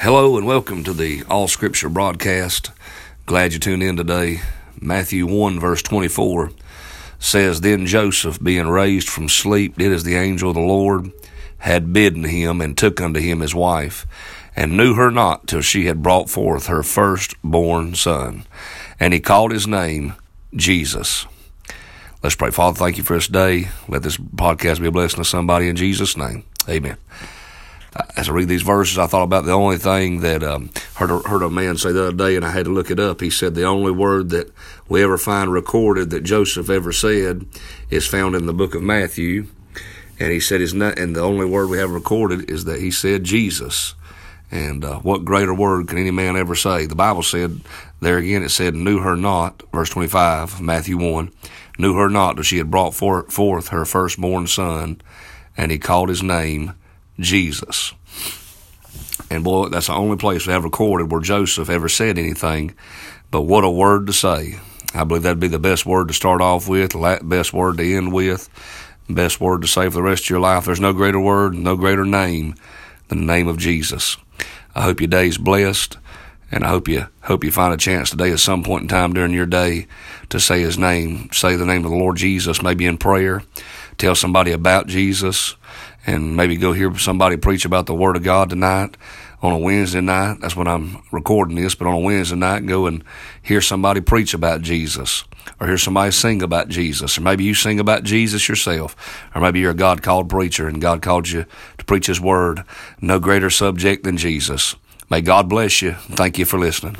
Hello and welcome to the All Scripture broadcast. Glad you tuned in today. Matthew 1, verse 24 says, Then Joseph, being raised from sleep, did as the angel of the Lord had bidden him, and took unto him his wife, and knew her not till she had brought forth her firstborn son. And he called his name Jesus. Let's pray. Father, thank you for this day. Let this podcast be a blessing to somebody in Jesus' name. Amen as I read these verses, I thought about the only thing that um, heard a, heard a man say the other day, and I had to look it up. He said the only word that we ever find recorded that Joseph ever said is found in the book of Matthew, and he said his and the only word we have recorded is that he said Jesus. And uh, what greater word can any man ever say? The Bible said there again. It said, "Knew her not," verse twenty-five, Matthew one. Knew her not till she had brought forth her firstborn son, and he called his name Jesus. And boy, that's the only place we have recorded where Joseph ever said anything. But what a word to say. I believe that'd be the best word to start off with, best word to end with, best word to say for the rest of your life. There's no greater word, no greater name than the name of Jesus. I hope your day's blessed, and I hope you hope you find a chance today at some point in time during your day to say His name, say the name of the Lord Jesus, maybe in prayer, tell somebody about Jesus and maybe go hear somebody preach about the Word of God tonight on a Wednesday night. That's when I'm recording this, but on a Wednesday night, go and hear somebody preach about Jesus or hear somebody sing about Jesus. Or maybe you sing about Jesus yourself. Or maybe you're a God called preacher and God called you to preach His Word. No greater subject than Jesus. May God bless you. Thank you for listening.